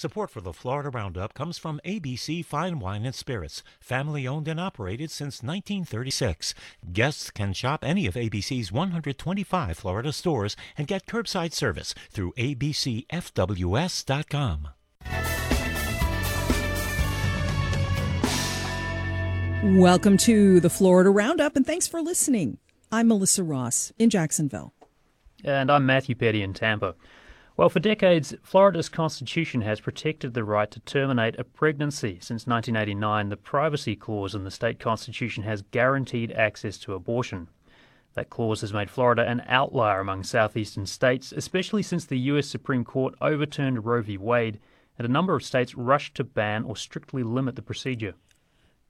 Support for the Florida Roundup comes from ABC Fine Wine and Spirits, family owned and operated since 1936. Guests can shop any of ABC's 125 Florida stores and get curbside service through abcfws.com. Welcome to the Florida Roundup, and thanks for listening. I'm Melissa Ross in Jacksonville. And I'm Matthew Petty in Tampa. Well, for decades, Florida's constitution has protected the right to terminate a pregnancy. Since 1989, the privacy clause in the state constitution has guaranteed access to abortion. That clause has made Florida an outlier among southeastern states, especially since the U.S. Supreme Court overturned Roe v. Wade and a number of states rushed to ban or strictly limit the procedure.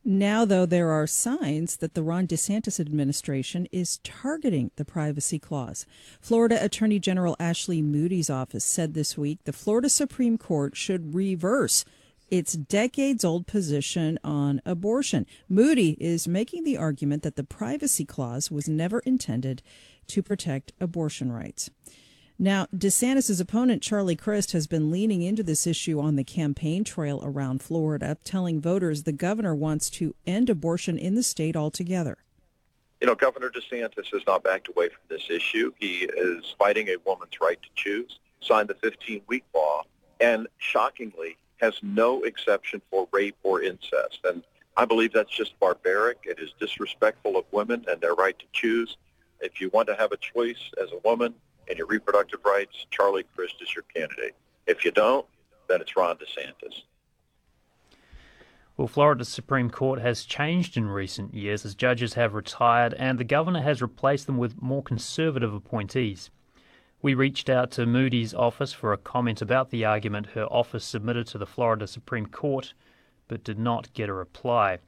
Now, though, there are signs that the Ron DeSantis administration is targeting the privacy clause. Florida Attorney General Ashley Moody's office said this week the Florida Supreme Court should reverse its decades old position on abortion. Moody is making the argument that the privacy clause was never intended to protect abortion rights. Now, DeSantis' opponent, Charlie Crist, has been leaning into this issue on the campaign trail around Florida, telling voters the governor wants to end abortion in the state altogether. You know, Governor DeSantis has not backed away from this issue. He is fighting a woman's right to choose, signed the 15-week law, and shockingly has no exception for rape or incest. And I believe that's just barbaric. It is disrespectful of women and their right to choose. If you want to have a choice as a woman, and your reproductive rights, Charlie Crist is your candidate. If you don't, then it's Ron DeSantis. Well, Florida's Supreme Court has changed in recent years as judges have retired and the governor has replaced them with more conservative appointees. We reached out to Moody's office for a comment about the argument her office submitted to the Florida Supreme Court, but did not get a reply.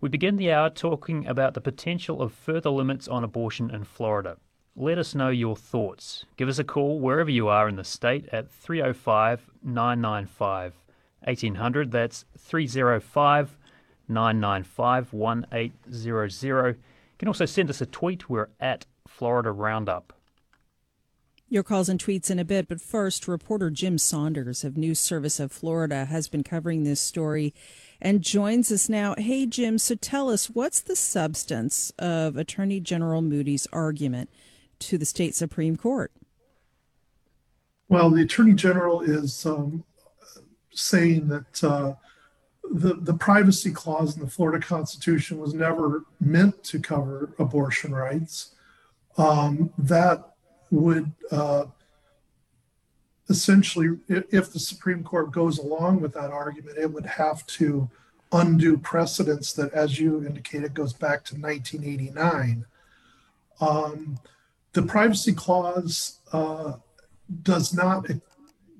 We begin the hour talking about the potential of further limits on abortion in Florida. Let us know your thoughts. Give us a call wherever you are in the state at 305 995 1800. That's 305 995 1800. You can also send us a tweet. We're at Florida Roundup. Your calls and tweets in a bit, but first, reporter Jim Saunders of News Service of Florida has been covering this story and joins us now. Hey, Jim, so tell us what's the substance of Attorney General Moody's argument to the state Supreme Court? Well, the Attorney General is um, saying that uh, the, the privacy clause in the Florida Constitution was never meant to cover abortion rights. Um, that would uh, essentially, if the Supreme Court goes along with that argument, it would have to undo precedents that, as you indicated, goes back to 1989. Um, the privacy clause uh, does not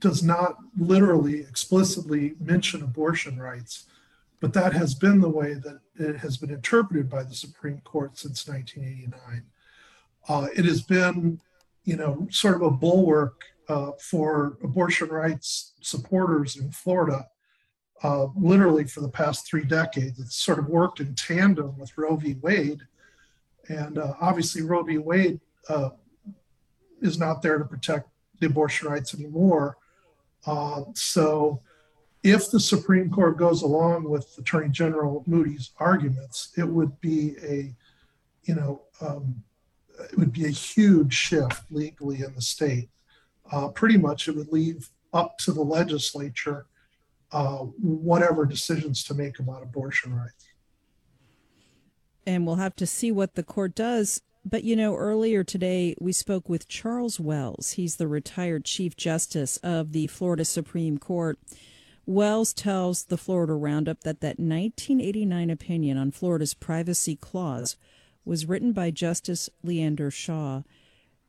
does not literally explicitly mention abortion rights, but that has been the way that it has been interpreted by the Supreme Court since 1989. Uh, it has been, you know, sort of a bulwark uh, for abortion rights supporters in Florida, uh, literally for the past three decades. It's sort of worked in tandem with Roe v. Wade, and uh, obviously Roe v. Wade uh, is not there to protect the abortion rights anymore. Uh, so, if the Supreme Court goes along with Attorney General Moody's arguments, it would be a, you know, um, it would be a huge shift legally in the state. Uh, pretty much, it would leave up to the legislature uh, whatever decisions to make about abortion rights. And we'll have to see what the court does but you know, earlier today we spoke with Charles Wells. He's the retired Chief Justice of the Florida Supreme Court. Wells tells the Florida Roundup that that 1989 opinion on Florida's privacy clause was written by Justice Leander Shaw,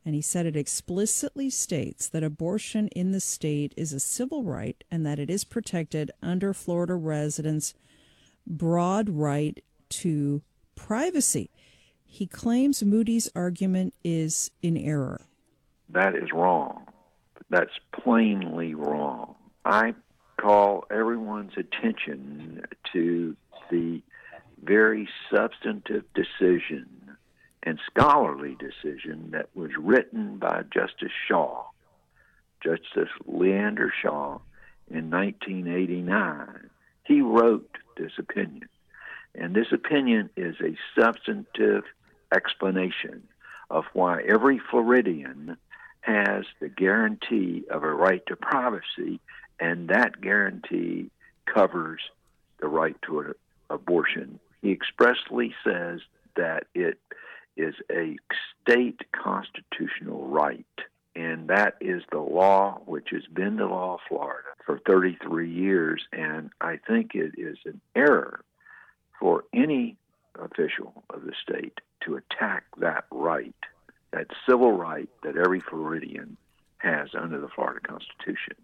and he said it explicitly states that abortion in the state is a civil right and that it is protected under Florida residents' broad right to privacy. He claims Moody's argument is in error. That is wrong. That's plainly wrong. I call everyone's attention to the very substantive decision and scholarly decision that was written by Justice Shaw, Justice Leander Shaw, in 1989, he wrote this opinion. And this opinion is a substantive explanation of why every Floridian has the guarantee of a right to privacy, and that guarantee covers the right to an abortion. He expressly says that it is a state constitutional right. And that is the law, which has been the law of Florida for 33 years. And I think it is an error for any official of the state to attack that right, that civil right that every Floridian has under the Florida Constitution.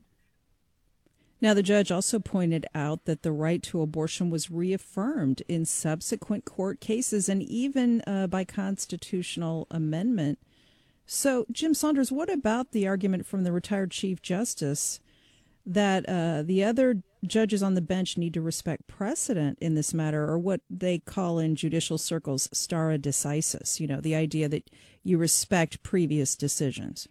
Now, the judge also pointed out that the right to abortion was reaffirmed in subsequent court cases and even uh, by constitutional amendment. So, Jim Saunders, what about the argument from the retired Chief Justice that uh, the other judges on the bench need to respect precedent in this matter, or what they call in judicial circles stare decisis? You know, the idea that you respect previous decisions.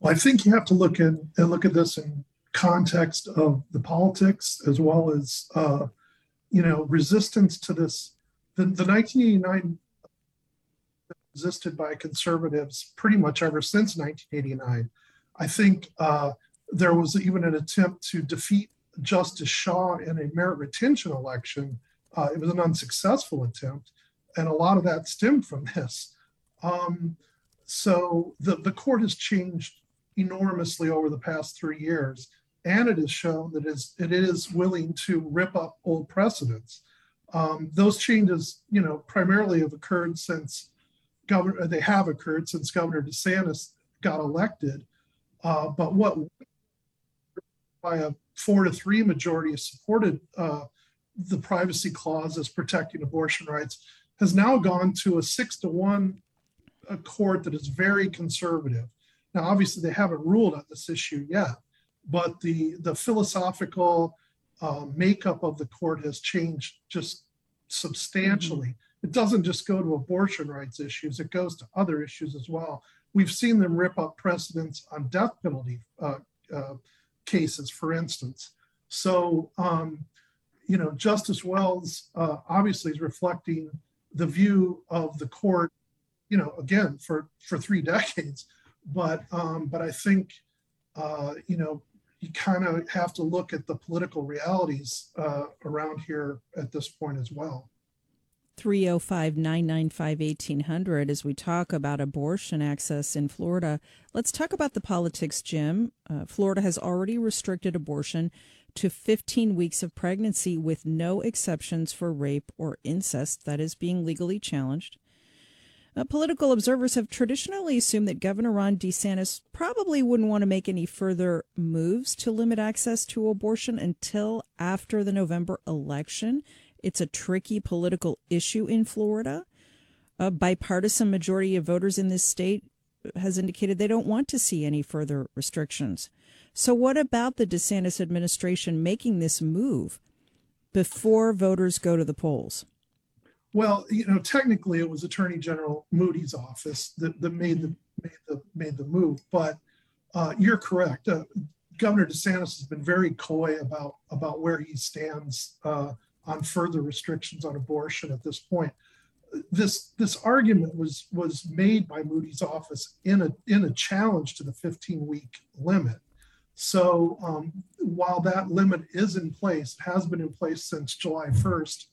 Well, I think you have to look at and look at this in context of the politics as well as uh, you know resistance to this. The, the 1989 resisted by conservatives pretty much ever since 1989. I think uh, there was even an attempt to defeat Justice Shaw in a merit retention election. Uh, it was an unsuccessful attempt, and a lot of that stemmed from this. Um, so the, the court has changed enormously over the past three years and it has shown that it is willing to rip up old precedents. Um, those changes, you know, primarily have occurred since governor. They have occurred since Governor DeSantis got elected. Uh, but what by a four to three majority has supported uh, the privacy clause as protecting abortion rights has now gone to a six to one a court that is very conservative. Now, obviously, they haven't ruled on this issue yet, but the the philosophical uh, makeup of the court has changed just substantially. Mm-hmm. It doesn't just go to abortion rights issues; it goes to other issues as well. We've seen them rip up precedents on death penalty uh, uh, cases, for instance. So, um, you know, Justice Wells uh, obviously is reflecting the view of the court. You know, again for for three decades, but um, but I think uh, you know you kind of have to look at the political realities uh, around here at this point as well. 305 995 1800 as we talk about abortion access in Florida. Let's talk about the politics, Jim. Uh, Florida has already restricted abortion to 15 weeks of pregnancy with no exceptions for rape or incest. That is being legally challenged. Uh, political observers have traditionally assumed that Governor Ron DeSantis probably wouldn't want to make any further moves to limit access to abortion until after the November election. It's a tricky political issue in Florida. A bipartisan majority of voters in this state has indicated they don't want to see any further restrictions. So, what about the DeSantis administration making this move before voters go to the polls? Well, you know, technically it was Attorney General Moody's office that, that made the made the made the move. But uh, you're correct. Uh, Governor DeSantis has been very coy about about where he stands uh, on further restrictions on abortion at this point. This this argument was was made by Moody's office in a in a challenge to the 15 week limit. So um, while that limit is in place, it has been in place since July 1st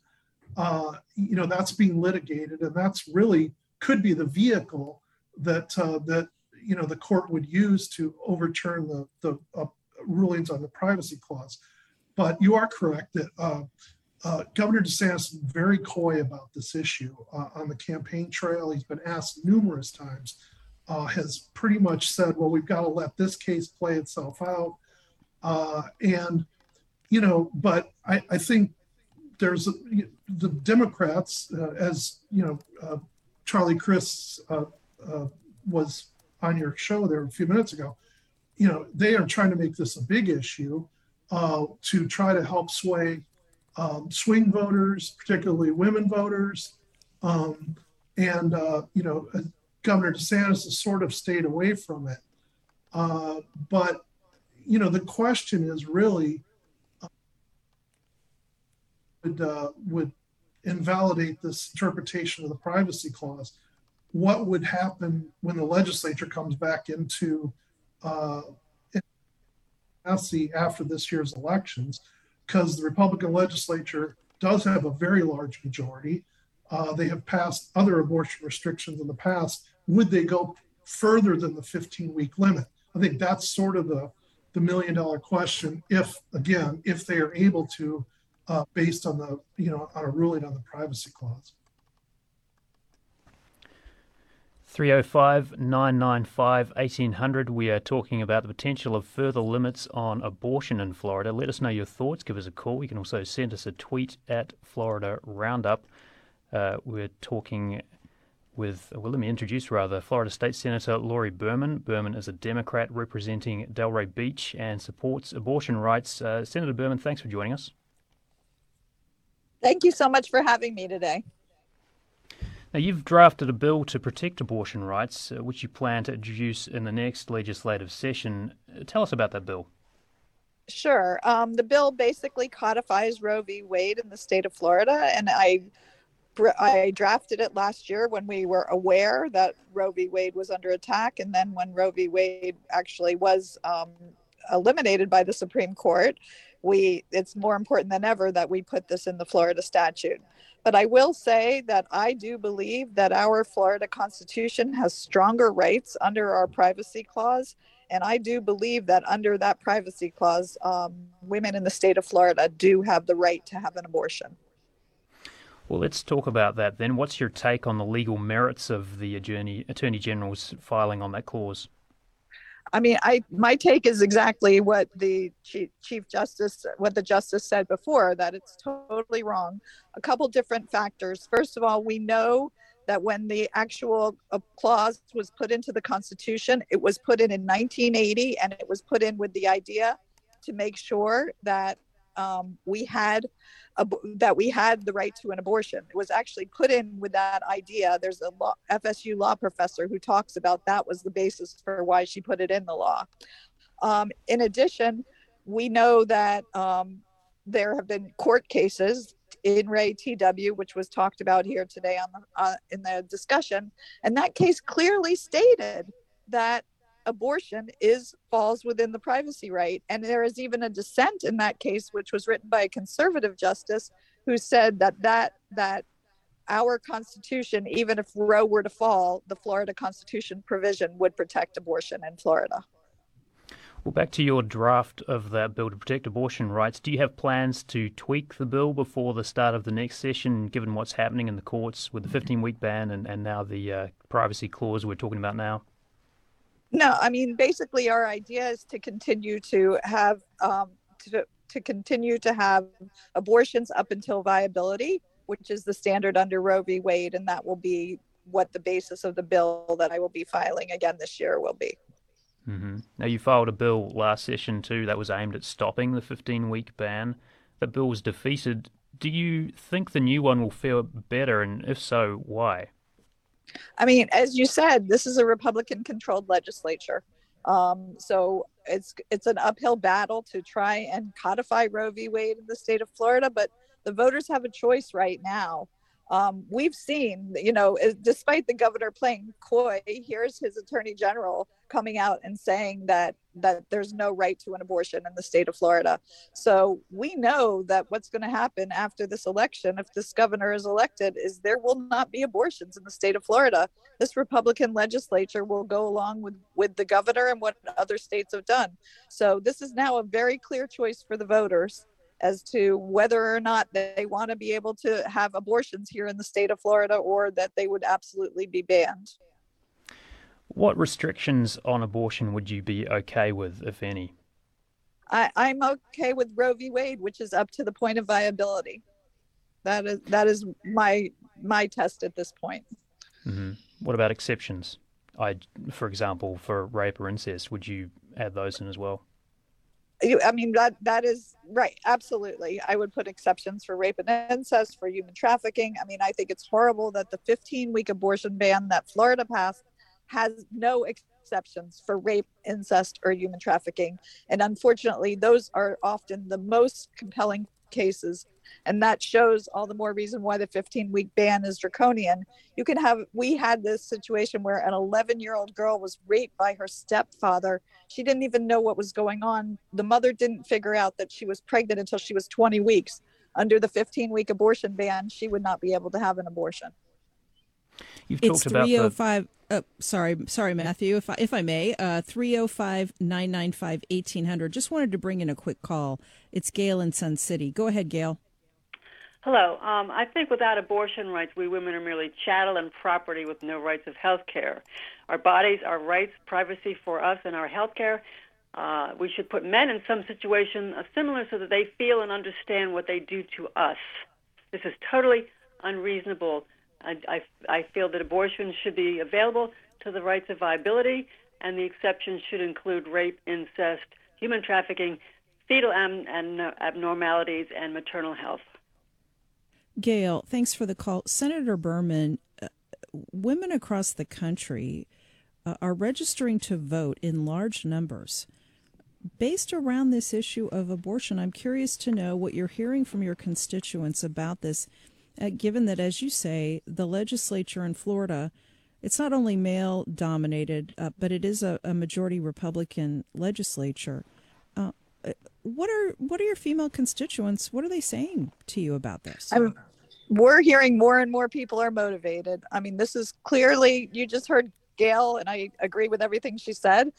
uh, you know that's being litigated, and that's really could be the vehicle that uh, that you know the court would use to overturn the the uh, rulings on the privacy clause. But you are correct that uh, uh, Governor DeSantis is very coy about this issue uh, on the campaign trail. He's been asked numerous times. has pretty much said, "Well, we've got to let this case play itself out," and you know. But I, I think there's the Democrats, uh, as you know, uh, Charlie Crist uh, uh, was on your show there a few minutes ago. You know, they are trying to make this a big issue uh, to try to help sway um, swing voters, particularly women voters, um, and you know, Governor DeSantis has sort of stayed away from it. but you know, the question is really uh, would uh, would invalidate this interpretation of the privacy clause. What would happen when the legislature comes back into uh, after this year's elections? Because the Republican legislature does have a very large majority. Uh, they have passed other abortion restrictions in the past. Would they go further than the 15 week limit? I think that's sort of the, the million dollar question. If, again, if they are able to uh, based on the you know on a ruling on the privacy clause. 305 995 1800. We are talking about the potential of further limits on abortion in Florida. Let us know your thoughts. Give us a call. You can also send us a tweet at Florida Roundup. Uh, we're talking with, well, let me introduce rather, Florida State Senator Lori Berman. Berman is a Democrat representing Delray Beach and supports abortion rights. Uh, Senator Berman, thanks for joining us. Thank you so much for having me today. Now, you've drafted a bill to protect abortion rights, uh, which you plan to introduce in the next legislative session. Uh, tell us about that bill. Sure. Um, the bill basically codifies Roe v. Wade in the state of Florida, and I I drafted it last year when we were aware that Roe v. Wade was under attack, and then when Roe v. Wade actually was um, eliminated by the Supreme Court, we it's more important than ever that we put this in the Florida statute. But I will say that I do believe that our Florida Constitution has stronger rights under our privacy clause. And I do believe that under that privacy clause, um, women in the state of Florida do have the right to have an abortion. Well, let's talk about that then. What's your take on the legal merits of the Attorney, Attorney General's filing on that clause? I mean, I my take is exactly what the chief, chief justice, what the justice said before, that it's totally wrong. A couple different factors. First of all, we know that when the actual uh, clause was put into the Constitution, it was put in in 1980, and it was put in with the idea to make sure that um, we had that we had the right to an abortion. It was actually put in with that idea. There's a law, FSU law professor who talks about that was the basis for why she put it in the law. Um, in addition, we know that um, there have been court cases in re TW, which was talked about here today on the, uh, in the discussion, and that case clearly stated that abortion is falls within the privacy right and there is even a dissent in that case which was written by a conservative justice who said that that that our constitution even if roe were to fall the florida constitution provision would protect abortion in florida well, back to your draft of that bill to protect abortion rights. Do you have plans to tweak the bill before the start of the next session, given what's happening in the courts with the 15 week ban and, and now the uh, privacy clause we're talking about now? No, I mean, basically, our idea is to continue to have um, to, to continue to have abortions up until viability, which is the standard under Roe v. Wade, and that will be what the basis of the bill that I will be filing again this year will be. Mm-hmm. Now, you filed a bill last session too that was aimed at stopping the 15 week ban. That bill was defeated. Do you think the new one will fare better, and if so, why? I mean, as you said, this is a Republican controlled legislature. Um, so it's it's an uphill battle to try and codify Roe v. Wade in the state of Florida, but the voters have a choice right now um, we've seen, you know, despite the governor playing coy, here's his attorney general coming out and saying that that there's no right to an abortion in the state of Florida. So we know that what's going to happen after this election, if this governor is elected, is there will not be abortions in the state of Florida. This Republican legislature will go along with with the governor and what other states have done. So this is now a very clear choice for the voters as to whether or not they want to be able to have abortions here in the state of Florida or that they would absolutely be banned. What restrictions on abortion would you be okay with, if any? I, I'm okay with Roe v. Wade, which is up to the point of viability. That is that is my my test at this point. Mm-hmm. What about exceptions? I, for example, for rape or incest, would you add those in as well? I mean that that is right. Absolutely, I would put exceptions for rape and incest, for human trafficking. I mean, I think it's horrible that the 15 week abortion ban that Florida passed has no exceptions for rape, incest, or human trafficking. And unfortunately, those are often the most compelling cases. And that shows all the more reason why the 15 week ban is draconian. You can have, we had this situation where an 11 year old girl was raped by her stepfather. She didn't even know what was going on. The mother didn't figure out that she was pregnant until she was 20 weeks. Under the 15 week abortion ban, she would not be able to have an abortion. You've it's talked about 305 the... oh, sorry sorry Matthew if I, if I may uh 305-995-1800 just wanted to bring in a quick call it's Gail in Sun City go ahead Gail Hello. Um, I think without abortion rights, we women are merely chattel and property with no rights of health care. Our bodies, our rights, privacy for us, and our health care. Uh, we should put men in some situation uh, similar so that they feel and understand what they do to us. This is totally unreasonable I, I, I feel that abortion should be available to the rights of viability, and the exceptions should include rape, incest, human trafficking, fetal am- and abnormalities, and maternal health. Gail, thanks for the call. Senator Berman, uh, women across the country uh, are registering to vote in large numbers. Based around this issue of abortion, I'm curious to know what you're hearing from your constituents about this uh, given that, as you say, the legislature in Florida, it's not only male dominated, uh, but it is a, a, majority Republican legislature. Uh, what are what are your female constituents? What are they saying to you about this? I'm, we're hearing more and more people are motivated. I mean, this is clearly you just heard Gail, and I agree with everything she said.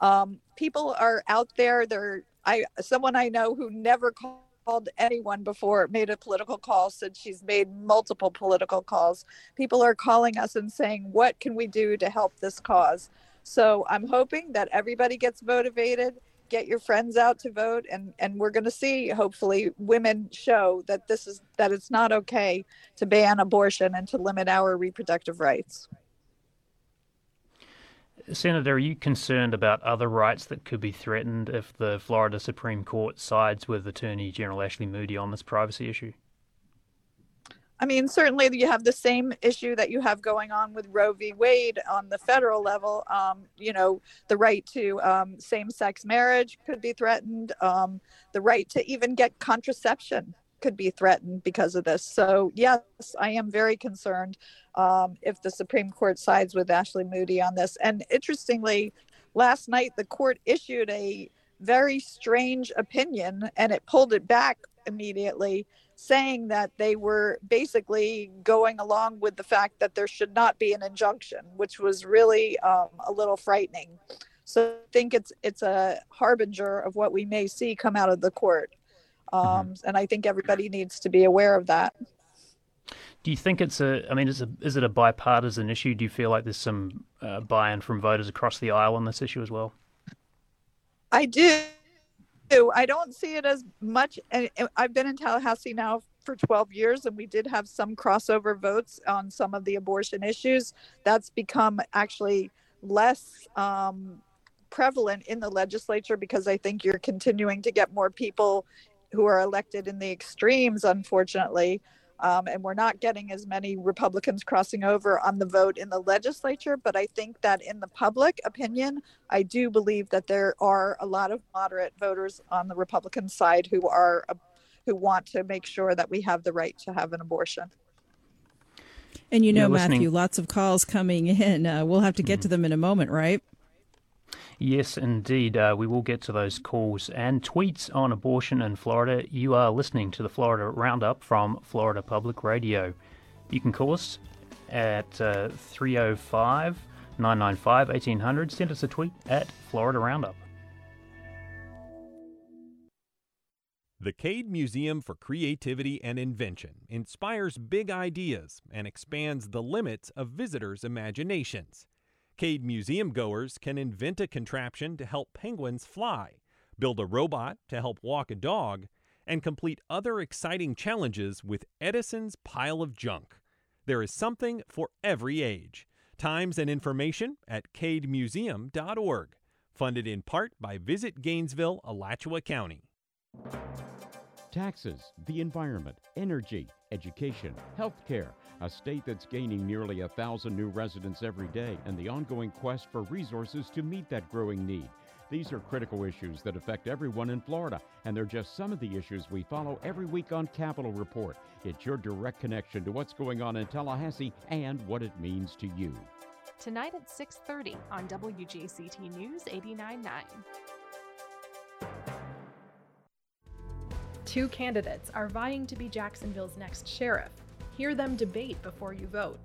Um, people are out there. They're I someone I know who never called called anyone before, made a political call, said she's made multiple political calls. People are calling us and saying, What can we do to help this cause? So I'm hoping that everybody gets motivated. Get your friends out to vote, and, and we're going to see, hopefully, women show that this is that it's not okay to ban abortion and to limit our reproductive rights. Senator, are you concerned about other rights that could be threatened if the Florida Supreme Court sides with Attorney General Ashley Moody on this privacy issue? I mean, certainly you have the same issue that you have going on with Roe v. Wade on the federal level. Um, you know, the right to um, same sex marriage could be threatened, um, the right to even get contraception could be threatened because of this. So, yes, I am very concerned um, if the Supreme Court sides with Ashley Moody on this. And interestingly, last night the court issued a very strange opinion and it pulled it back immediately, saying that they were basically going along with the fact that there should not be an injunction, which was really um, a little frightening. So I think it's it's a harbinger of what we may see come out of the court. Mm-hmm. Um, mm-hmm. And I think everybody needs to be aware of that. Do you think it's a? I mean, is, a, is it a bipartisan issue? Do you feel like there's some uh, buy-in from voters across the aisle on this issue as well? I do. I don't see it as much. I've been in Tallahassee now for 12 years, and we did have some crossover votes on some of the abortion issues. That's become actually less um, prevalent in the legislature because I think you're continuing to get more people who are elected in the extremes, unfortunately. Um, and we're not getting as many Republicans crossing over on the vote in the legislature. But I think that in the public opinion, I do believe that there are a lot of moderate voters on the Republican side who are uh, who want to make sure that we have the right to have an abortion. And you know, Matthew, lots of calls coming in. Uh, we'll have to get mm-hmm. to them in a moment, right? Yes, indeed. Uh, we will get to those calls and tweets on abortion in Florida. You are listening to the Florida Roundup from Florida Public Radio. You can call us at uh, 305 995 1800. Send us a tweet at Florida Roundup. The Cade Museum for Creativity and Invention inspires big ideas and expands the limits of visitors' imaginations. Cade museum goers can invent a contraption to help penguins fly, build a robot to help walk a dog, and complete other exciting challenges with Edison's pile of junk. There is something for every age. Times and information at cademuseum.org. Funded in part by Visit Gainesville, Alachua County. taxes, the environment, energy, education, healthcare, a state that's gaining nearly a thousand new residents every day, and the ongoing quest for resources to meet that growing need. These are critical issues that affect everyone in Florida, and they're just some of the issues we follow every week on Capitol Report. It's your direct connection to what's going on in Tallahassee and what it means to you. Tonight at 6:30 on WJCT News 89.9. Two candidates are vying to be Jacksonville's next sheriff. Hear them debate before you vote.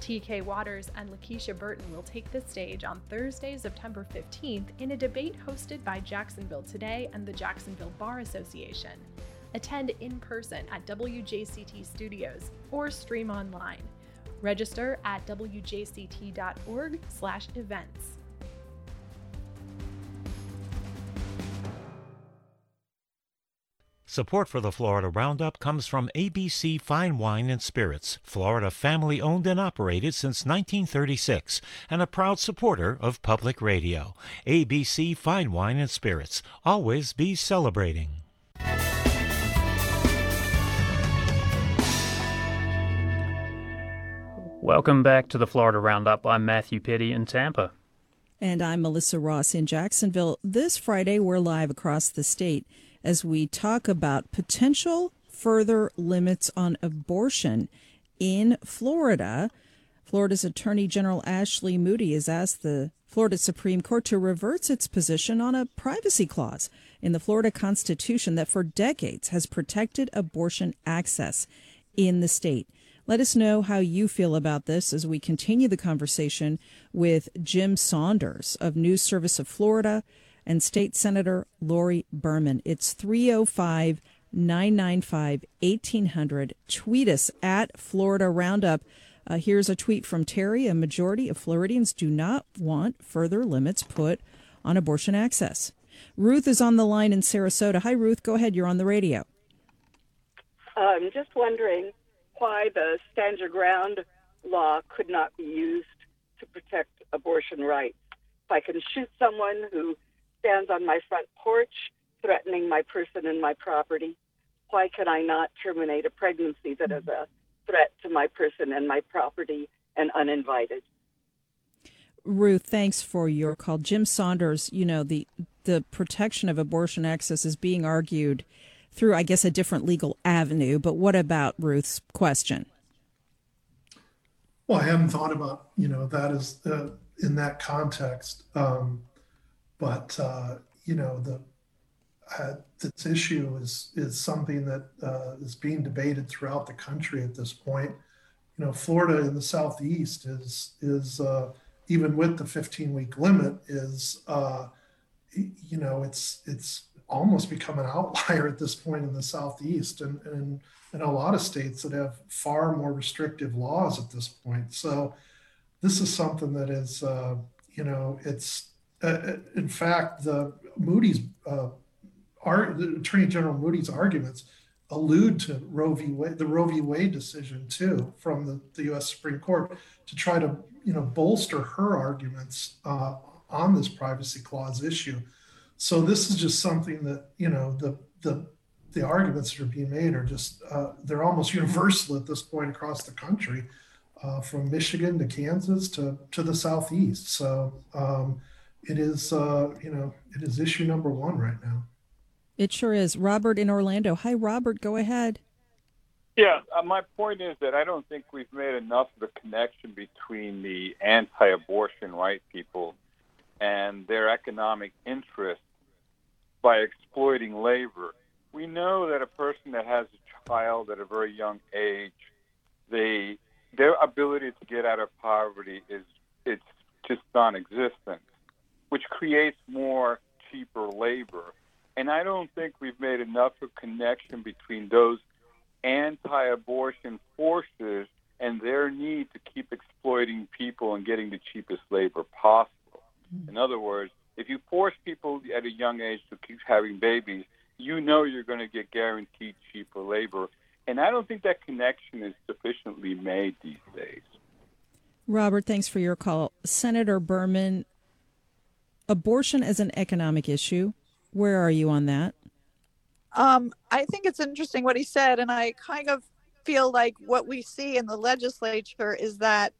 TK Waters and Lakesha Burton will take the stage on Thursday, September 15th in a debate hosted by Jacksonville Today and the Jacksonville Bar Association. Attend in person at WJCT Studios or stream online. Register at wjct.org/events. Support for the Florida Roundup comes from ABC Fine Wine and Spirits, Florida family owned and operated since 1936, and a proud supporter of public radio. ABC Fine Wine and Spirits, always be celebrating. Welcome back to the Florida Roundup. I'm Matthew Petty in Tampa. And I'm Melissa Ross in Jacksonville. This Friday, we're live across the state as we talk about potential further limits on abortion in Florida. Florida's Attorney General Ashley Moody has asked the Florida Supreme Court to reverse its position on a privacy clause in the Florida Constitution that for decades has protected abortion access in the state. Let us know how you feel about this as we continue the conversation with Jim Saunders of News Service of Florida and State Senator Lori Berman. It's 305 995 1800. Tweet us at Florida Roundup. Uh, here's a tweet from Terry. A majority of Floridians do not want further limits put on abortion access. Ruth is on the line in Sarasota. Hi, Ruth. Go ahead. You're on the radio. I'm just wondering why the stand your ground law could not be used to protect abortion rights. If I can shoot someone who stands on my front porch threatening my person and my property, why can I not terminate a pregnancy that is a threat to my person and my property and uninvited? Ruth, thanks for your call. Jim Saunders, you know, the the protection of abortion access is being argued through, I guess, a different legal avenue. But what about Ruth's question? Well, I haven't thought about you know that is uh, in that context, um, but uh, you know the uh, this issue is is something that uh, is being debated throughout the country at this point. You know, Florida in the southeast is is uh, even with the 15 week limit is uh, you know it's it's almost become an outlier at this point in the southeast and and in a lot of states that have far more restrictive laws at this point. So this is something that is uh, you know it's uh, in fact the Moody's uh, our, the Attorney General Moody's arguments allude to Roe v. Wade, the Roe v. Wade decision too from the, the U.S. Supreme Court to try to you know bolster her arguments uh, on this privacy clause issue. So this is just something that you know the the the arguments that are being made are just uh, they're almost universal at this point across the country, uh, from Michigan to Kansas to to the southeast. So um, it is uh, you know it is issue number one right now. It sure is. Robert in Orlando. Hi, Robert. Go ahead. Yeah, uh, my point is that I don't think we've made enough of a connection between the anti-abortion right people and their economic interests by exploiting labor. We know that a person that has a child at a very young age, they their ability to get out of poverty is it's just non-existent, which creates more cheaper labor. And I don't think we've made enough of a connection between those anti-abortion forces and their need to keep exploiting people and getting the cheapest labor possible. Mm-hmm. In other words, if you force people at a young age to keep having babies, you know you're going to get guaranteed cheaper labor. And I don't think that connection is sufficiently made these days. Robert, thanks for your call. Senator Berman, abortion as an economic issue, where are you on that? Um, I think it's interesting what he said, and I kind of feel like what we see in the legislature is that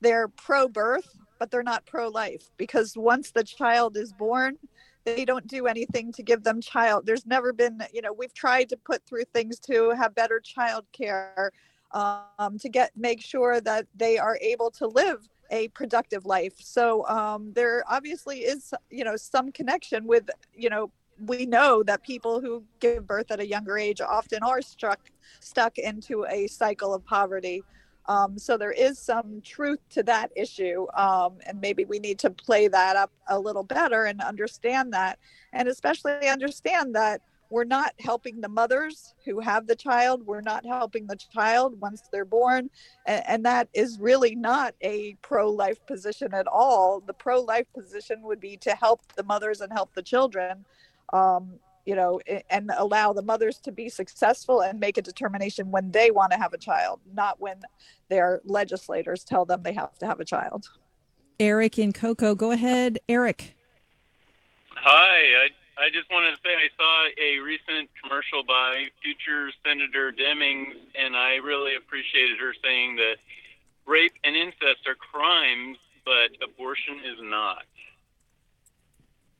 they're pro birth, but they're not pro life because once the child is born, they don't do anything to give them child. There's never been, you know, we've tried to put through things to have better child care, um, to get make sure that they are able to live a productive life. So um, there obviously is, you know, some connection with, you know, we know that people who give birth at a younger age often are struck stuck into a cycle of poverty. Um, so there is some truth to that issue, um, and maybe we need to play that up a little better and understand that, and especially understand that we're not helping the mothers who have the child. We're not helping the child once they're born. And, and that is really not a pro life position at all. The pro life position would be to help the mothers and help the children. Um, you know, and allow the mothers to be successful and make a determination when they want to have a child, not when their legislators tell them they have to have a child. Eric in Cocoa, go ahead, Eric. Hi, I I just wanted to say I saw a recent commercial by future Senator Demings, and I really appreciated her saying that rape and incest are crimes, but abortion is not.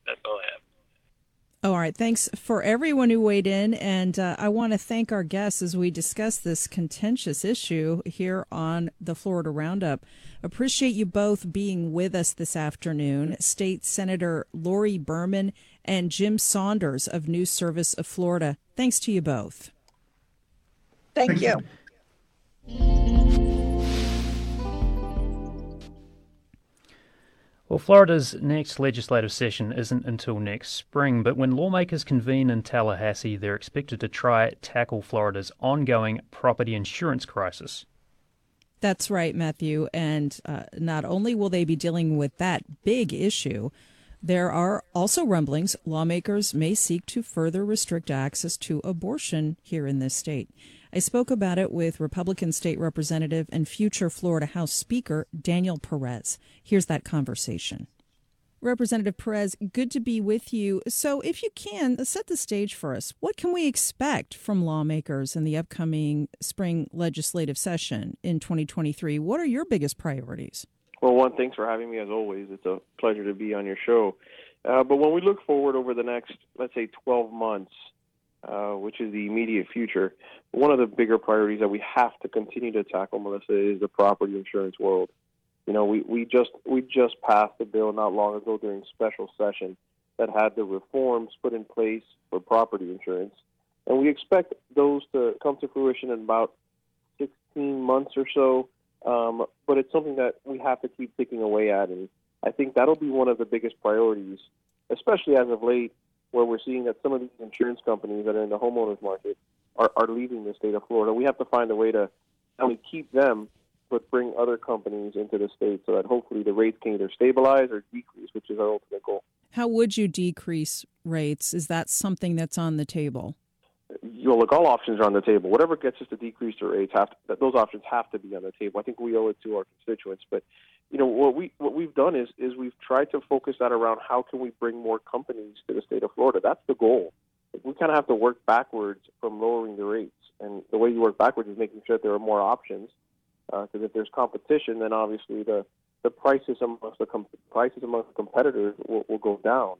That's all I have. all right. Thanks for everyone who weighed in. And uh, I want to thank our guests as we discuss this contentious issue here on the Florida Roundup. Appreciate you both being with us this afternoon. State Senator Lori Berman and Jim Saunders of News Service of Florida. Thanks to you both. Thank, Thank you. Well, Florida's next legislative session isn't until next spring, but when lawmakers convene in Tallahassee, they're expected to try tackle Florida's ongoing property insurance crisis. That's right, Matthew. And uh, not only will they be dealing with that big issue, there are also rumblings lawmakers may seek to further restrict access to abortion here in this state. I spoke about it with Republican State Representative and future Florida House Speaker Daniel Perez. Here's that conversation. Representative Perez, good to be with you. So, if you can, set the stage for us. What can we expect from lawmakers in the upcoming spring legislative session in 2023? What are your biggest priorities? Well, one, thanks for having me as always. It's a pleasure to be on your show. Uh, but when we look forward over the next, let's say, 12 months, uh, which is the immediate future, one of the bigger priorities that we have to continue to tackle, Melissa, is the property insurance world. You know, we, we just we just passed a bill not long ago during special session that had the reforms put in place for property insurance, and we expect those to come to fruition in about 16 months or so. Um, but it's something that we have to keep picking away at, and I think that'll be one of the biggest priorities, especially as of late, where we're seeing that some of these insurance companies that are in the homeowners market are, are leaving the state of Florida. We have to find a way to not only keep them, but bring other companies into the state so that hopefully the rates can either stabilize or decrease, which is our ultimate goal. How would you decrease rates? Is that something that's on the table? You know, look, all options are on the table. Whatever gets us to decrease the rates, have to, those options have to be on the table. I think we owe it to our constituents. But you know, what we what we've done is is we've tried to focus that around how can we bring more companies to the state of Florida. That's the goal. We kind of have to work backwards from lowering the rates, and the way you work backwards is making sure that there are more options. Because uh, if there's competition, then obviously the the prices amongst the com- prices amongst competitors will, will go down.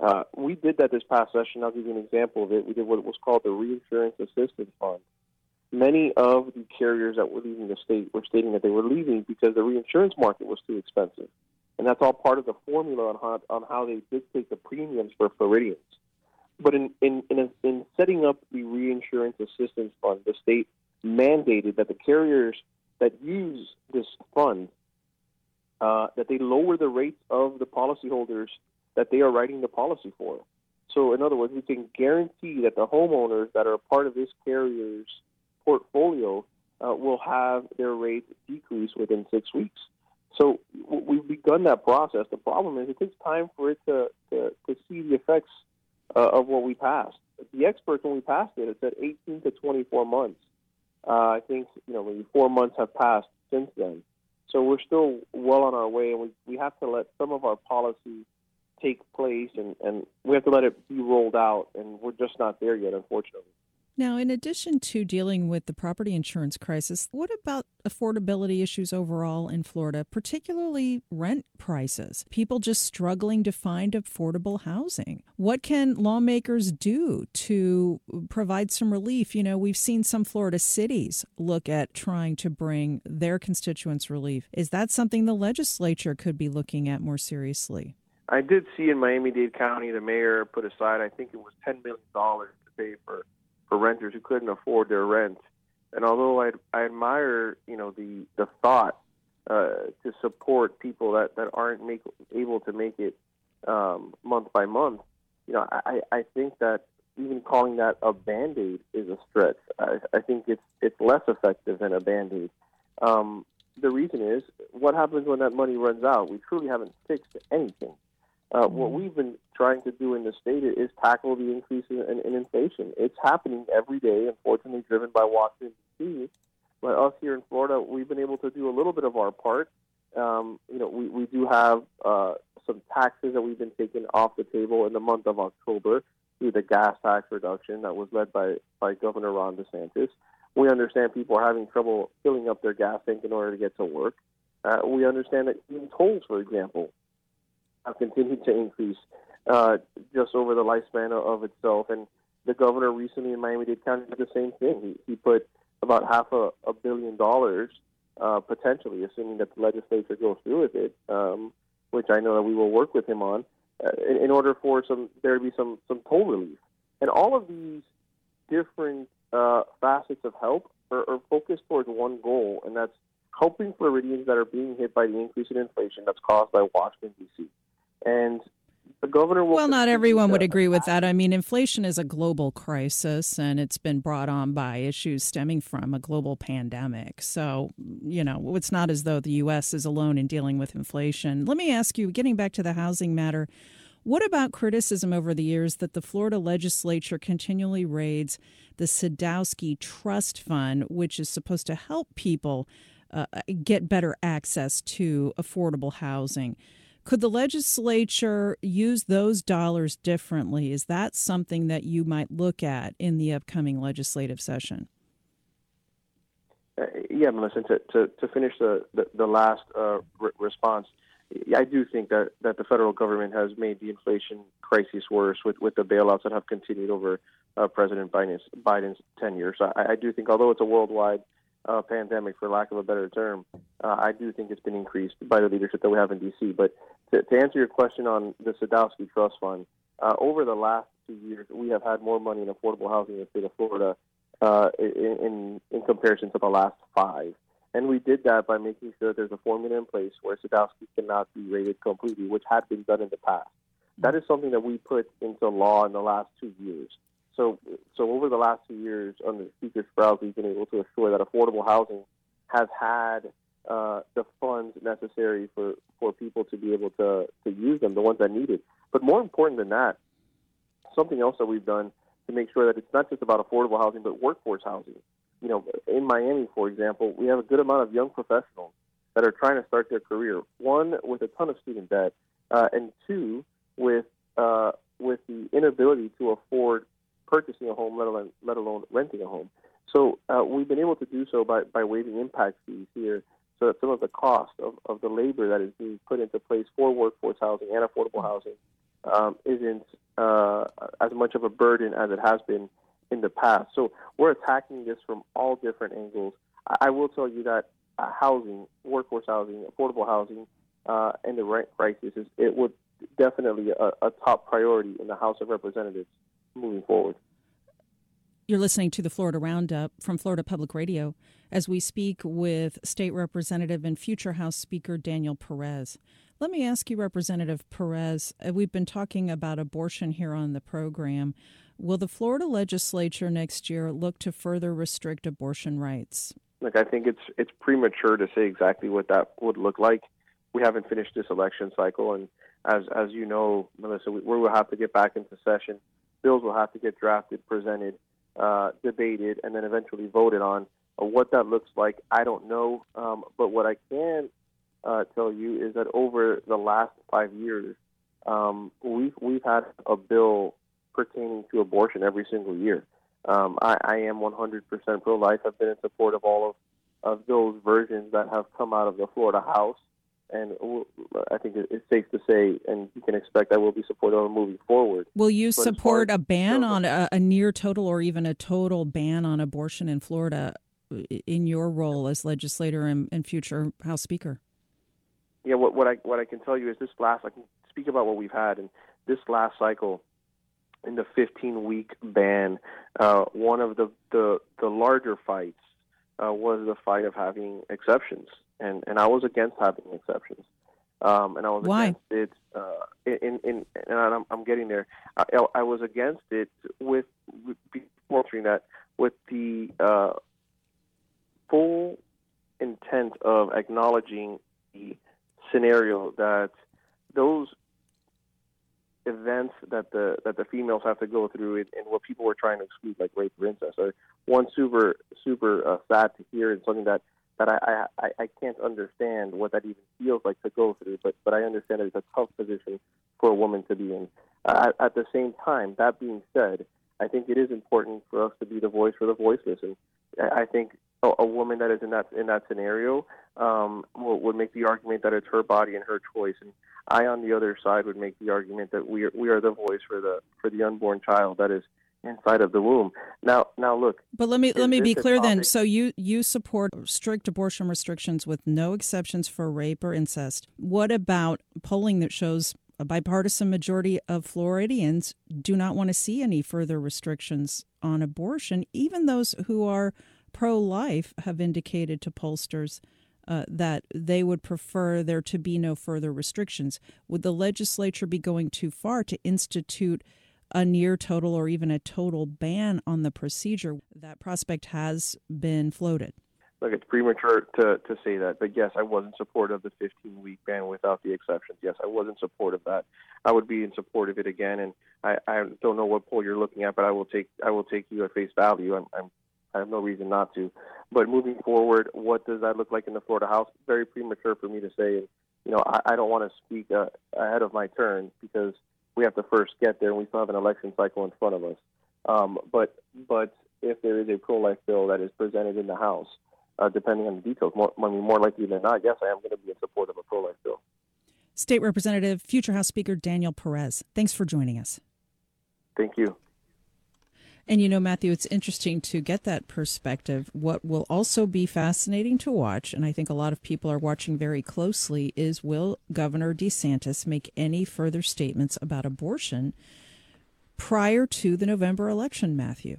Uh, we did that this past session. I'll give you an example of it. We did what was called the Reinsurance Assistance Fund. Many of the carriers that were leaving the state were stating that they were leaving because the reinsurance market was too expensive. And that's all part of the formula on how, on how they dictate the premiums for Floridians. But in, in, in, a, in setting up the Reinsurance Assistance Fund, the state mandated that the carriers that use this fund uh, that they lower the rates of the policyholders that they are writing the policy for. So, in other words, we can guarantee that the homeowners that are part of this carrier's portfolio uh, will have their rate decrease within six weeks. So, we've begun that process. The problem is it takes time for it to, to, to see the effects uh, of what we passed. The experts, when we passed it, it said 18 to 24 months. Uh, I think you know maybe four months have passed since then. So we're still well on our way, and we, we have to let some of our policy take place, and and we have to let it be rolled out, and we're just not there yet, unfortunately. Now, in addition to dealing with the property insurance crisis, what about affordability issues overall in Florida, particularly rent prices? People just struggling to find affordable housing. What can lawmakers do to provide some relief? You know, we've seen some Florida cities look at trying to bring their constituents relief. Is that something the legislature could be looking at more seriously? I did see in Miami Dade County, the mayor put aside, I think it was $10 million to pay for for renters who couldn't afford their rent. And although I I admire you know the the thought uh, to support people that that aren't make, able to make it um, month by month, you know I I think that even calling that a band aid is a stretch. I, I think it's it's less effective than a band aid. Um, the reason is what happens when that money runs out. We truly haven't fixed anything. Uh, what we've been trying to do in the state is tackle the increase in, in, in inflation. It's happening every day, unfortunately, driven by Washington, D.C. But us here in Florida, we've been able to do a little bit of our part. Um, you know, we, we do have uh, some taxes that we've been taking off the table in the month of October through the gas tax reduction that was led by, by Governor Ron DeSantis. We understand people are having trouble filling up their gas tank in order to get to work. Uh, we understand that even tolls, for example, have continued to increase uh, just over the lifespan of, itself. And the governor recently in Miami-Dade County did the same thing. He, he put about half a, a billion dollars, uh, potentially, assuming that the legislature goes through with it, um, which I know that we will work with him on, uh, in, in order for some there to be some some toll relief. And all of these different uh, facets of help are, are focused towards one goal, and that's helping Floridians that are being hit by the increase in inflation that's caused by Washington D.C. And the governor Well, not everyone would agree with that. I mean, inflation is a global crisis and it's been brought on by issues stemming from a global pandemic. So, you know, it's not as though the U.S. is alone in dealing with inflation. Let me ask you, getting back to the housing matter, what about criticism over the years that the Florida legislature continually raids the Sadowski Trust Fund, which is supposed to help people uh, get better access to affordable housing? Could the legislature use those dollars differently? Is that something that you might look at in the upcoming legislative session? Uh, yeah, Melissa, to, to, to finish the, the, the last uh, re- response, I do think that, that the federal government has made the inflation crisis worse with, with the bailouts that have continued over uh, President Biden's, Biden's tenure. So I, I do think, although it's a worldwide uh, pandemic, for lack of a better term, uh, I do think it's been increased by the leadership that we have in D.C. But to, to answer your question on the Sadowski Trust Fund, uh, over the last two years, we have had more money in affordable housing in the state of Florida uh, in, in, comparison to the last five. And we did that by making sure that there's a formula in place where Sadowski cannot be rated completely, which had been done in the past. That is something that we put into law in the last two years. So, so over the last two years, under Speaker Sprowls, we've been able to assure that affordable housing has had uh, the funds necessary for, for people to be able to, to use them, the ones that need it. But more important than that, something else that we've done to make sure that it's not just about affordable housing, but workforce housing. You know, in Miami, for example, we have a good amount of young professionals that are trying to start their career. One with a ton of student debt, uh, and two with uh, with the inability to afford purchasing a home, let alone let alone renting a home. So uh, we've been able to do so by, by waiving impact fees here, so some of the cost of, of the labor that is being put into place for workforce housing and affordable housing um, isn't uh, as much of a burden as it has been in the past. So we're attacking this from all different angles. I, I will tell you that uh, housing, workforce housing, affordable housing, uh, and the rent crisis is it would definitely a, a top priority in the House of Representatives moving forward. You're listening to the Florida Roundup from Florida Public Radio as we speak with State Representative and future House Speaker Daniel Perez. Let me ask you, Representative Perez, uh, we've been talking about abortion here on the program. Will the Florida legislature next year look to further restrict abortion rights? Look, I think it's it's premature to say exactly what that would look like. We haven't finished this election cycle, and as as you know, Melissa, we, we will have to get back into session. Bills will have to get drafted, presented, uh, debated, and then eventually voted on. Uh, what that looks like, I don't know. Um, but what I can uh, tell you is that over the last five years, um, we've we've had a bill pertaining to abortion every single year. Um, I, I am 100% pro-life. I've been in support of all of, of those versions that have come out of the Florida House, and I think it's safe to say, and you can expect I will be supportive of moving forward. Will you but support a ban on a, a near total or even a total ban on abortion in Florida in your role as legislator and, and future House Speaker? Yeah, what, what I what I can tell you is this last I can speak about what we've had and this last cycle in the 15 week ban, uh, one of the, the, the larger fights uh, was the fight of having exceptions. And, and I was against having exceptions. Um, and I was Why? against it. Uh, in, in, and I'm, I'm getting there. I, I was against it with, with that with the uh, full intent of acknowledging the scenario that those events that the that the females have to go through and, and what people were trying to exclude, like rape or incest, are one super super uh, sad to hear and something that that I, I I can't understand what that even feels like to go through. But but I understand that it's a tough position for a woman to be in. Uh, at, the same time, that being said, I think it is important for us to be the voice for the voiceless, and I think a, a woman that is in that in that scenario um, will, would make the argument that it's her body and her choice, and I, on the other side, would make the argument that we are, we are the voice for the for the unborn child that is inside of the womb. Now, now look. But let me let me be clear then. So you you support strict abortion restrictions with no exceptions for rape or incest. What about polling that shows a bipartisan majority of Floridians do not want to see any further restrictions on abortion, even those who are pro life have indicated to pollsters uh, that they would prefer there to be no further restrictions. Would the legislature be going too far to institute a near total or even a total ban on the procedure? That prospect has been floated. Look, it's premature to, to say that, but yes, I was in support of the 15 week ban without the exceptions. Yes, I was in support of that. I would be in support of it again, and I, I don't know what poll you're looking at, but I will take I will take you at face value. I'm, I'm I have no reason not to. But moving forward, what does that look like in the Florida House? Very premature for me to say. You know, I, I don't want to speak uh, ahead of my turn because we have to first get there, and we still have an election cycle in front of us. Um, but but if there is a pro-life bill that is presented in the House, uh, depending on the details, more, I mean, more likely than not, yes, I am going to be in support of a pro-life bill. State Representative, future House Speaker Daniel Perez, thanks for joining us. Thank you. And you know, Matthew, it's interesting to get that perspective. What will also be fascinating to watch, and I think a lot of people are watching very closely, is will Governor DeSantis make any further statements about abortion prior to the November election, Matthew?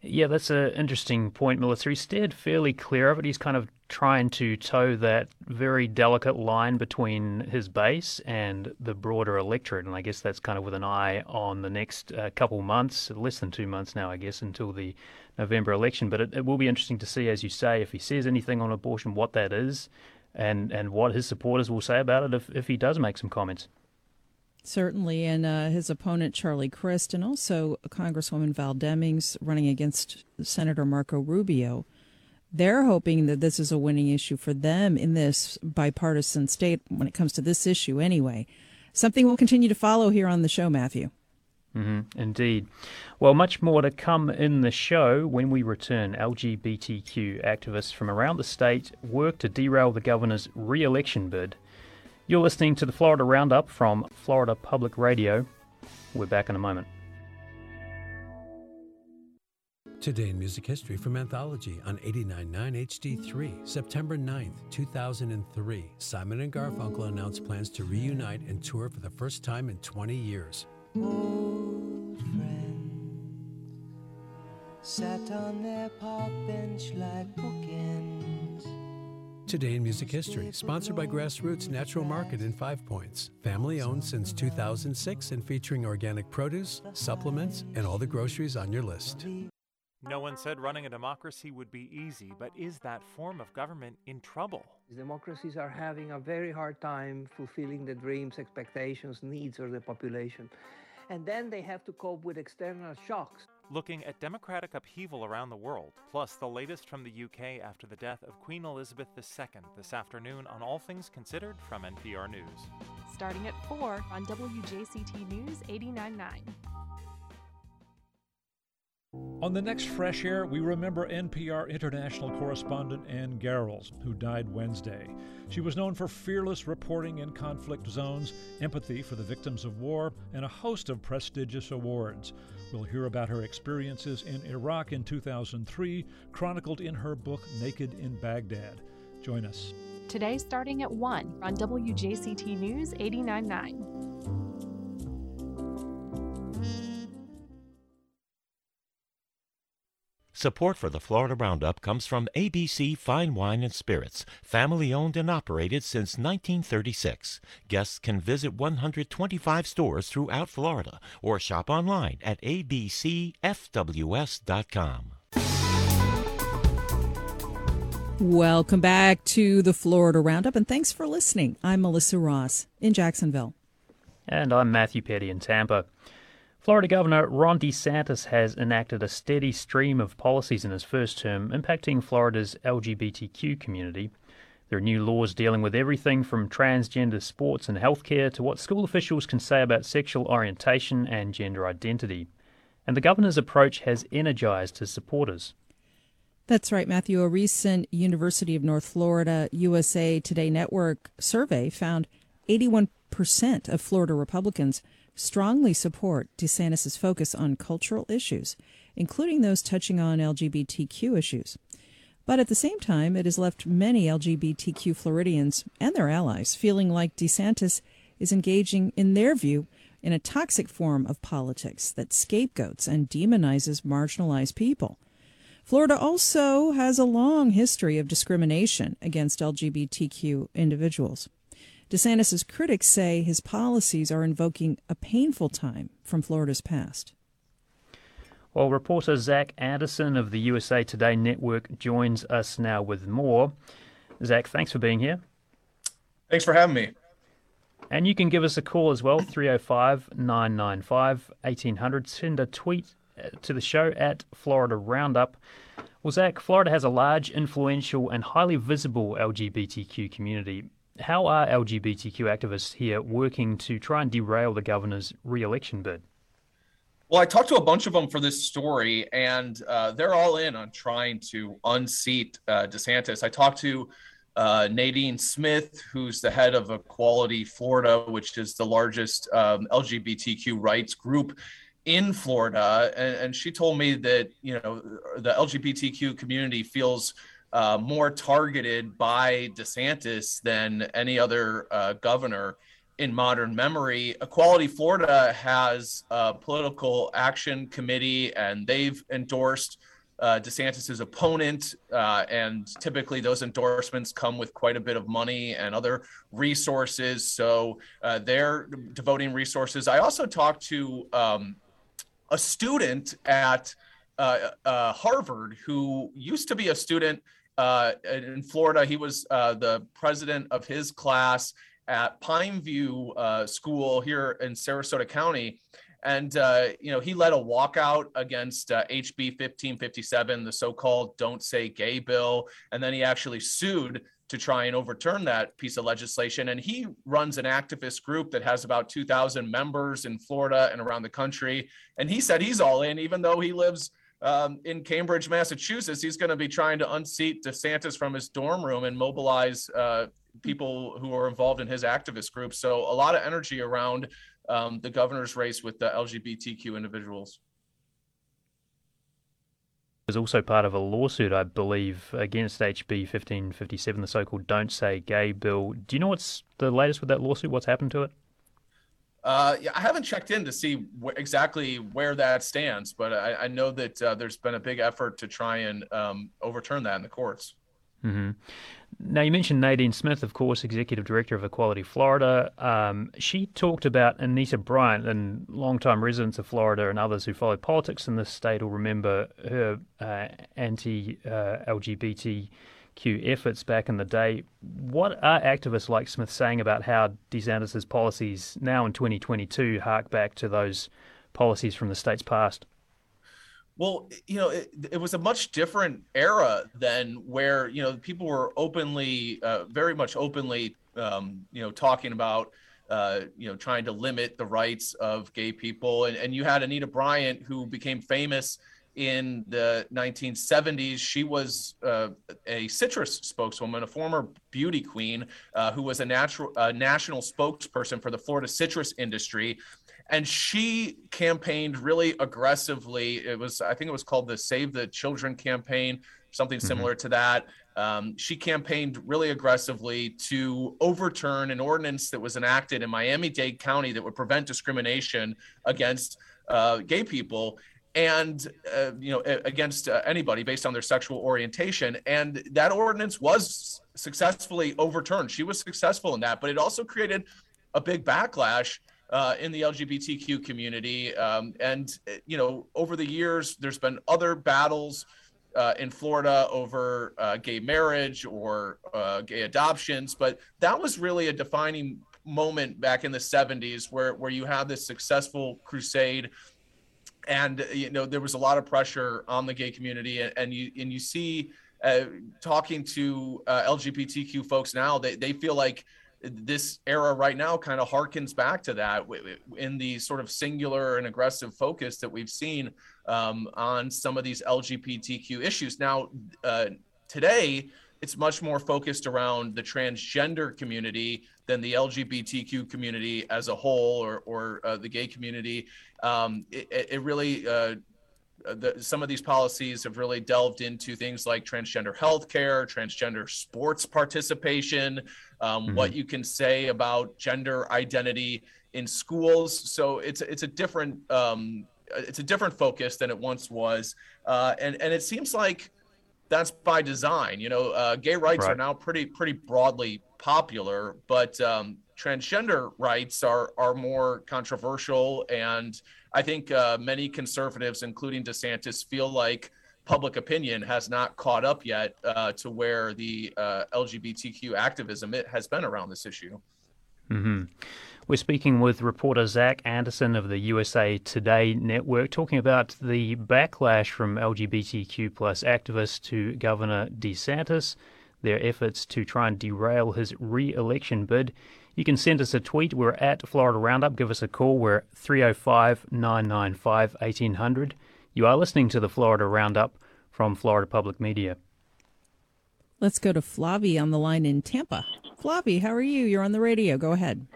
Yeah, that's an interesting point, Melissa. He stayed fairly clear of it. He's kind of trying to toe that very delicate line between his base and the broader electorate. And I guess that's kind of with an eye on the next uh, couple months, less than two months now, I guess, until the November election. But it, it will be interesting to see, as you say, if he says anything on abortion, what that is, and, and what his supporters will say about it if, if he does make some comments. Certainly, and uh, his opponent Charlie Crist, and also Congresswoman Val Demings running against Senator Marco Rubio. They're hoping that this is a winning issue for them in this bipartisan state when it comes to this issue, anyway. Something we'll continue to follow here on the show, Matthew. Mm-hmm, indeed. Well, much more to come in the show when we return. LGBTQ activists from around the state work to derail the governor's re election bid. You're listening to the Florida Roundup from Florida Public Radio. We're back in a moment. Today in Music History from Anthology on 89.9 HD3, September 9th, 2003. Simon and Garfunkel announced plans to reunite and tour for the first time in 20 years. Old friends sat on their park bench like bookends. Today in Music History, sponsored by Grassroots Natural Market in Five Points. Family owned since 2006 and featuring organic produce, supplements, and all the groceries on your list. No one said running a democracy would be easy, but is that form of government in trouble? Democracies are having a very hard time fulfilling the dreams, expectations, needs of the population. And then they have to cope with external shocks looking at democratic upheaval around the world, plus the latest from the UK after the death of Queen Elizabeth II this afternoon on All Things Considered from NPR News. Starting at 4 on WJCT News 89.9. On the next Fresh Air, we remember NPR international correspondent Ann Garrels, who died Wednesday. She was known for fearless reporting in conflict zones, empathy for the victims of war, and a host of prestigious awards. We'll hear about her experiences in Iraq in 2003, chronicled in her book Naked in Baghdad. Join us. Today, starting at 1 on WJCT News 89.9. Support for the Florida Roundup comes from ABC Fine Wine and Spirits, family owned and operated since 1936. Guests can visit 125 stores throughout Florida or shop online at abcfws.com. Welcome back to the Florida Roundup, and thanks for listening. I'm Melissa Ross in Jacksonville. And I'm Matthew Peddie in Tampa. Florida Governor Ron DeSantis has enacted a steady stream of policies in his first term impacting Florida's LGBTQ community. There are new laws dealing with everything from transgender sports and healthcare to what school officials can say about sexual orientation and gender identity. And the governor's approach has energized his supporters. That's right, Matthew. A recent University of North Florida USA Today Network survey found 81% of Florida Republicans strongly support DeSantis' focus on cultural issues, including those touching on LGBTQ issues. But at the same time, it has left many LGBTQ Floridians and their allies feeling like DeSantis is engaging, in their view, in a toxic form of politics that scapegoats and demonizes marginalized people. Florida also has a long history of discrimination against LGBTQ individuals. DeSantis' critics say his policies are invoking a painful time from Florida's past. Well, reporter Zac Anderson of the USA Today Network joins us now with more. Zac, thanks for being here. Thanks for having me. And you can give us a call as well, 305 995 1800. Send a tweet uh, to the show at Florida Roundup. Well, Zac, Florida has a large, influential, and highly visible LGBTQ community. How are LGBTQ activists here working to try and derail the governor's re election bid? Well, I talked to a bunch of them for this story, and uh, they're all in on trying to unseat uh, DeSantis. I talked to uh, Nadine Smith, who's the head of Equality Florida, which is the largest um, LGBTQ rights group in Florida, and, and, she told me that you know the LGBTQ community feels uh, more targeted by DeSantis than any other uh, governor in modern memory. Equality Florida has a political action committee, and they've endorsed uh, DeSantis's opponent, uh, and typically those endorsements come with quite a bit of money and other resources. So uh, they're devoting resources. I also talked to um, a student at uh, uh, Harvard who used to be a student uh, in Florida. He was uh, the president of his class at Pineview uh, School here in Sarasota County. And, uh, you know, he led a walkout against HB uh, 1557, the so called Don't Say Gay bill. And then he actually sued to try and overturn that piece of legislation. And he runs an activist group that has about 2,000 members in Florida and around the country. And he said he's all in, even though he lives um, in Cambridge, Massachusetts, he's going to be trying to unseat DeSantis from his dorm room and mobilize uh, people who are involved in his activist group. So a lot of energy around um, the governor's race with the LGBTQ individuals. Is also part of a lawsuit, I believe, against HB 1557, the so-called "Don't Say Gay" bill. Do you know what's the latest with that lawsuit? What's happened to it? Uh, yeah, I haven't checked in to see wh- exactly where that stands, but I, I know that uh, there's been a big effort to try and um, overturn that in the courts. Mm-hmm. Now, you mentioned Nadine Smith, of course, Executive Director of Equality Florida. Um, she talked about Anita Bryant, and longtime residents of Florida and others who follow politics in this state will remember her uh, anti LGBT efforts back in the day. What are activists like Smith saying about how DeSantis' policies now in 2022 hark back to those policies from the state's past? Well, you know, it, it, was a much different era than where you know people were openly, uh, very much openly, um, you know, talking about. Uh, you know, trying to limit the rights of gay people, and, and you had Anita Bryant, who became famous in the 1970s. She was uh, a citrus spokeswoman, a former beauty queen uh, who was a natural uh, national spokesperson for the Florida citrus industry. And she campaigned really aggressively. It was, I think it was called the Save the Children campaign, something mm-hmm. similar to that. Um, she campaigned really aggressively to overturn an ordinance that was enacted in Miami Dade County that would prevent discrimination against uh, gay people and uh, you know against uh, anybody based on their sexual orientation. And that ordinance was successfully overturned. She was successful in that but it also created a big backlash uh, in the lgbtq community. Um, and you know over the years there's been other battles uh, in Florida over uh, gay marriage or uh, gay adoptions, but that was really a defining moment back in the 70s where, where you had this successful crusade and you know there was a lot of pressure on the gay community and, and you and you see uh, talking to uh, lgbtq folks now they, they feel like this era right now kind of harkens back to that in the sort of singular and aggressive focus that we've seen um, on some of these lgbtq issues. Now uh, today it's much more focused around the transgender community than the LGBTQ community as a whole or, or uh, the gay community. Um, it, it, really, uh, the, some of these policies have really delved into things like transgender healthcare, transgender sports participation, um, mm-hmm. what you can say about gender identity in schools. So it's it's a different um, it's a different focus than it once was, uh, and and it seems like that's by design. You know, uh, gay rights right. are now pretty pretty broadly popular, but um, transgender rights are are more controversial, and I think uh, many conservatives, including DeSantis, feel like public opinion has not caught up yet uh, to where the uh, LGBTQ activism it has been around this issue. Mm-hmm. We're speaking with reporter Zac Anderson of the USA Today network, talking about the backlash from LGBTQ plus activists to Governor DeSantis, their efforts to try and derail his re-election bid. You can send us a tweet. We're at Florida Roundup. Give us a call. We're 305 995 1800. You are listening to the Florida Roundup from Florida Public Media. Let's go to Flavie on the line in Tampa. Flavie, how are you? You're on the radio. Go ahead.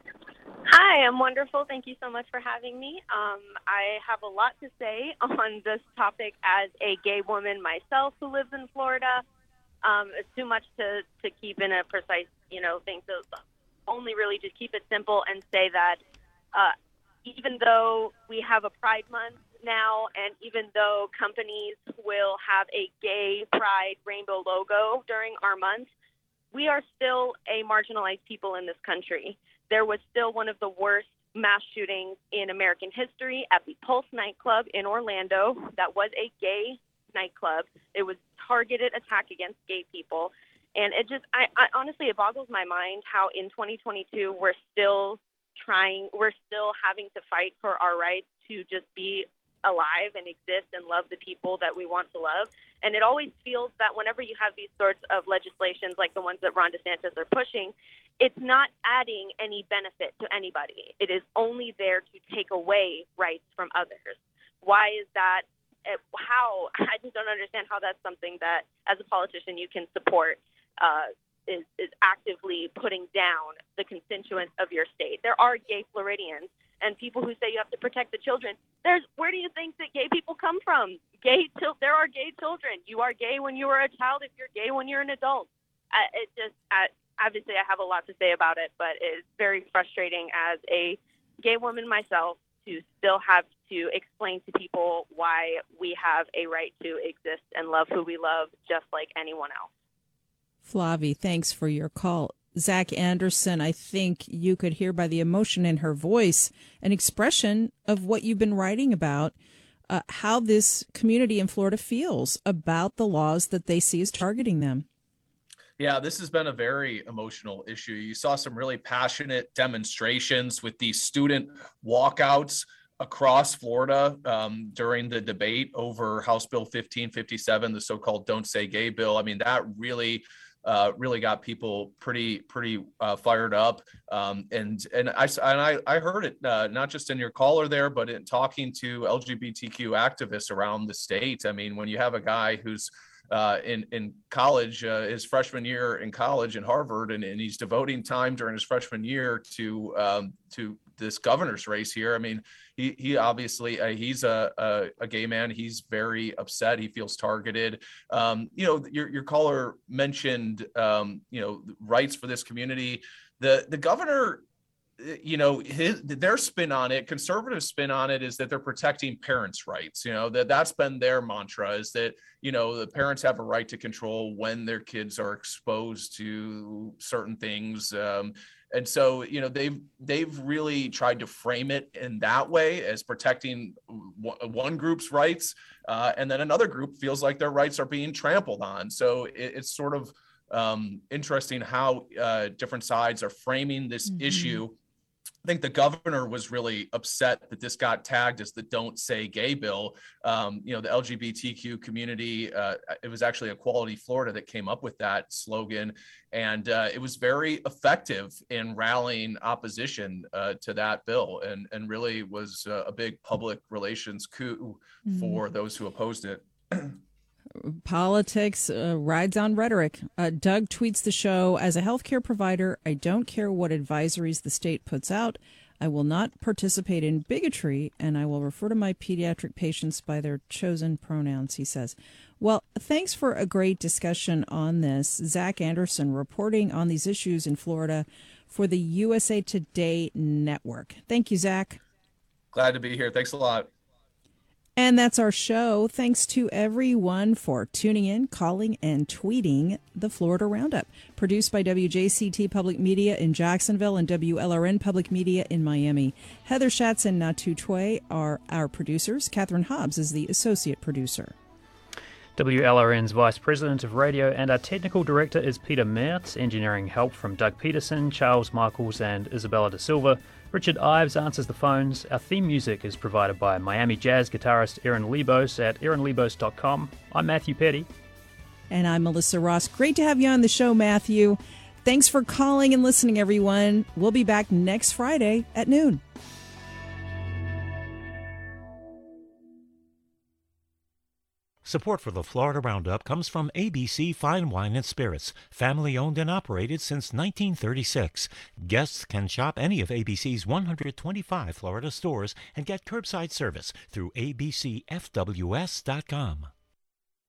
Hi, I'm wonderful. Thank you so much for having me. Um, I have a lot to say on this topic as a gay woman myself who lives in Florida. Um, it's too much to, to keep in a precise, you know, thing. So only really just keep it simple and say that uh, even though we have a Pride Month now, and even though companies will have a gay Pride rainbow logo during our month, we are still a marginalized people in this country there was still one of the worst mass shootings in American history at the Pulse nightclub in Orlando. That was a gay nightclub. It was targeted attack against gay people. And it just, I, I honestly, it boggles my mind how in 2022 we're still trying, we're still having to fight for our rights to just be alive and exist and love the people that we want to love. And it always feels that whenever you have these sorts of legislations like the ones that Ron DeSantis are pushing, it's not adding any benefit to anybody. It is only there to take away rights from others. Why is that? How? I just don't understand how that's something that, as a politician, you can support. Uh, is, is actively putting down the constituents of your state. There are gay Floridians and people who say you have to protect the children. There's where do you think that gay people come from? Gay till there are gay children. You are gay when you were a child. If you're gay when you're an adult, uh, it just uh, obviously I have a lot to say about it, but it's very frustrating as a gay woman myself to still have to explain to people why we have a right to exist and love who we love just like anyone else. Flavie, thanks for your call. Zac Anderson, I think you could hear by the emotion in her voice an expression of what you've been writing about, uh, how this community in Florida feels about the laws that they see as targeting them. Yeah, this has been a very emotional issue. You saw some really passionate demonstrations with these student walkouts across Florida um, during the debate over House Bill 1557, the so-called "Don't Say Gay" bill. I mean, that really. Uh, really got people pretty pretty uh, fired up, um, and and I and I, I heard it uh, not just in your caller there, but in talking to LGBTQ activists around the state. I mean, when you have a guy who's uh, in in college, uh, his freshman year in college in Harvard, and, and he's devoting time during his freshman year to um, to this governor's race here. I mean, he he obviously uh, he's a, a, a gay man. He's very upset. He feels targeted. Um, you know, your your caller mentioned um, you know rights for this community. The the governor you know his their spin on it conservative spin on it is that they're protecting parents rights you know that that's been their mantra is that you know the parents have a right to control when their kids are exposed to certain things um, and so you know they've they've really tried to frame it in that way as protecting one group's rights uh, and then another group feels like their rights are being trampled on so it, it's sort of um, interesting how uh, different sides are framing this mm-hmm. issue I think the governor was really upset that this got tagged as the "Don't Say Gay" bill. Um, you know, the LGBTQ community. Uh, it was actually Equality Florida that came up with that slogan, and uh, it was very effective in rallying opposition uh, to that bill, and and really was a big public relations coup mm-hmm. for those who opposed it. Politics uh, rides on rhetoric. Uh, Doug tweets the show As a healthcare provider, I don't care what advisories the state puts out. I will not participate in bigotry, and I will refer to my pediatric patients by their chosen pronouns, he says. Well, thanks for a great discussion on this. Zac Anderson reporting on these issues in Florida for the USA Today Network. Thank you, Zac. Glad to be here. Thanks a lot. And that's our show. Thanks to everyone for tuning in, calling, and tweeting the Florida Roundup. Produced by WJCT Public Media in Jacksonville and WLRN Public Media in Miami. Heather Schatz and Natu Tway are our producers. Catherine Hobbs is the associate producer. WLRN's Vice President of Radio and our Technical Director is Peter Mertz. Engineering help from Doug Peterson, Charles Michaels, and Isabella Da Silva. Richard Ives answers the phones. Our theme music is provided by Miami jazz guitarist Aaron Lebos at aaronlebos.com. I'm Matthew Peddie. And I'm Melissa Ross. Great to have you on the show, Matthew. Thanks for calling and listening, everyone. We'll be back next Friday at noon. Support for the Florida Roundup comes from ABC Fine Wine and Spirits, family owned and operated since 1936. Guests can shop any of ABC's 125 Florida stores and get curbside service through abcfws.com.